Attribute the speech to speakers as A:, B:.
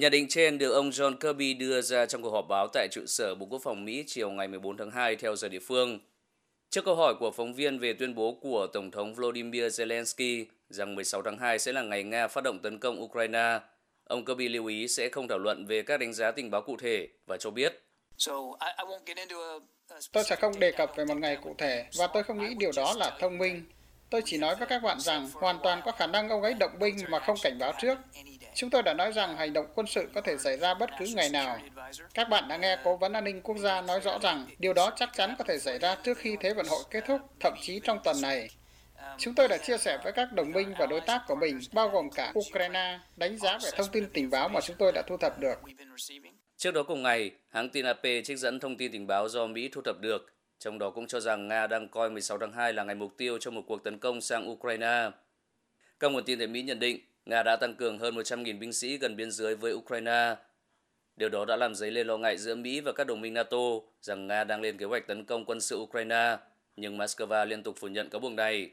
A: Nhận định trên được ông John Kirby đưa ra trong cuộc họp báo tại trụ sở Bộ Quốc phòng Mỹ chiều ngày 14 tháng 2 theo giờ địa phương. Trước câu hỏi của phóng viên về tuyên bố của Tổng thống Volodymyr Zelensky rằng 16 tháng 2 sẽ là ngày Nga phát động tấn công Ukraine, ông Kirby lưu ý sẽ không thảo luận về các đánh giá tình báo cụ thể và cho biết.
B: Tôi sẽ không đề cập về một ngày cụ thể và tôi không nghĩ điều đó là thông minh. Tôi chỉ nói với các bạn rằng hoàn toàn có khả năng ông ấy động binh mà không cảnh báo trước. Chúng tôi đã nói rằng hành động quân sự có thể xảy ra bất cứ ngày nào. Các bạn đã nghe Cố vấn An ninh Quốc gia nói rõ rằng điều đó chắc chắn có thể xảy ra trước khi Thế vận hội kết thúc, thậm chí trong tuần này. Chúng tôi đã chia sẻ với các đồng minh và đối tác của mình, bao gồm cả Ukraine, đánh giá về thông tin tình báo mà chúng tôi đã thu thập được.
A: Trước đó cùng ngày, hãng tin AP trích dẫn thông tin tình báo do Mỹ thu thập được, trong đó cũng cho rằng Nga đang coi 16 tháng 2 là ngày mục tiêu cho một cuộc tấn công sang Ukraine. Các nguồn tin tại Mỹ nhận định Nga đã tăng cường hơn 100.000 binh sĩ gần biên giới với Ukraine. Điều đó đã làm dấy lên lo ngại giữa Mỹ và các đồng minh NATO rằng Nga đang lên kế hoạch tấn công quân sự Ukraine, nhưng Moscow liên tục phủ nhận cáo buộc này.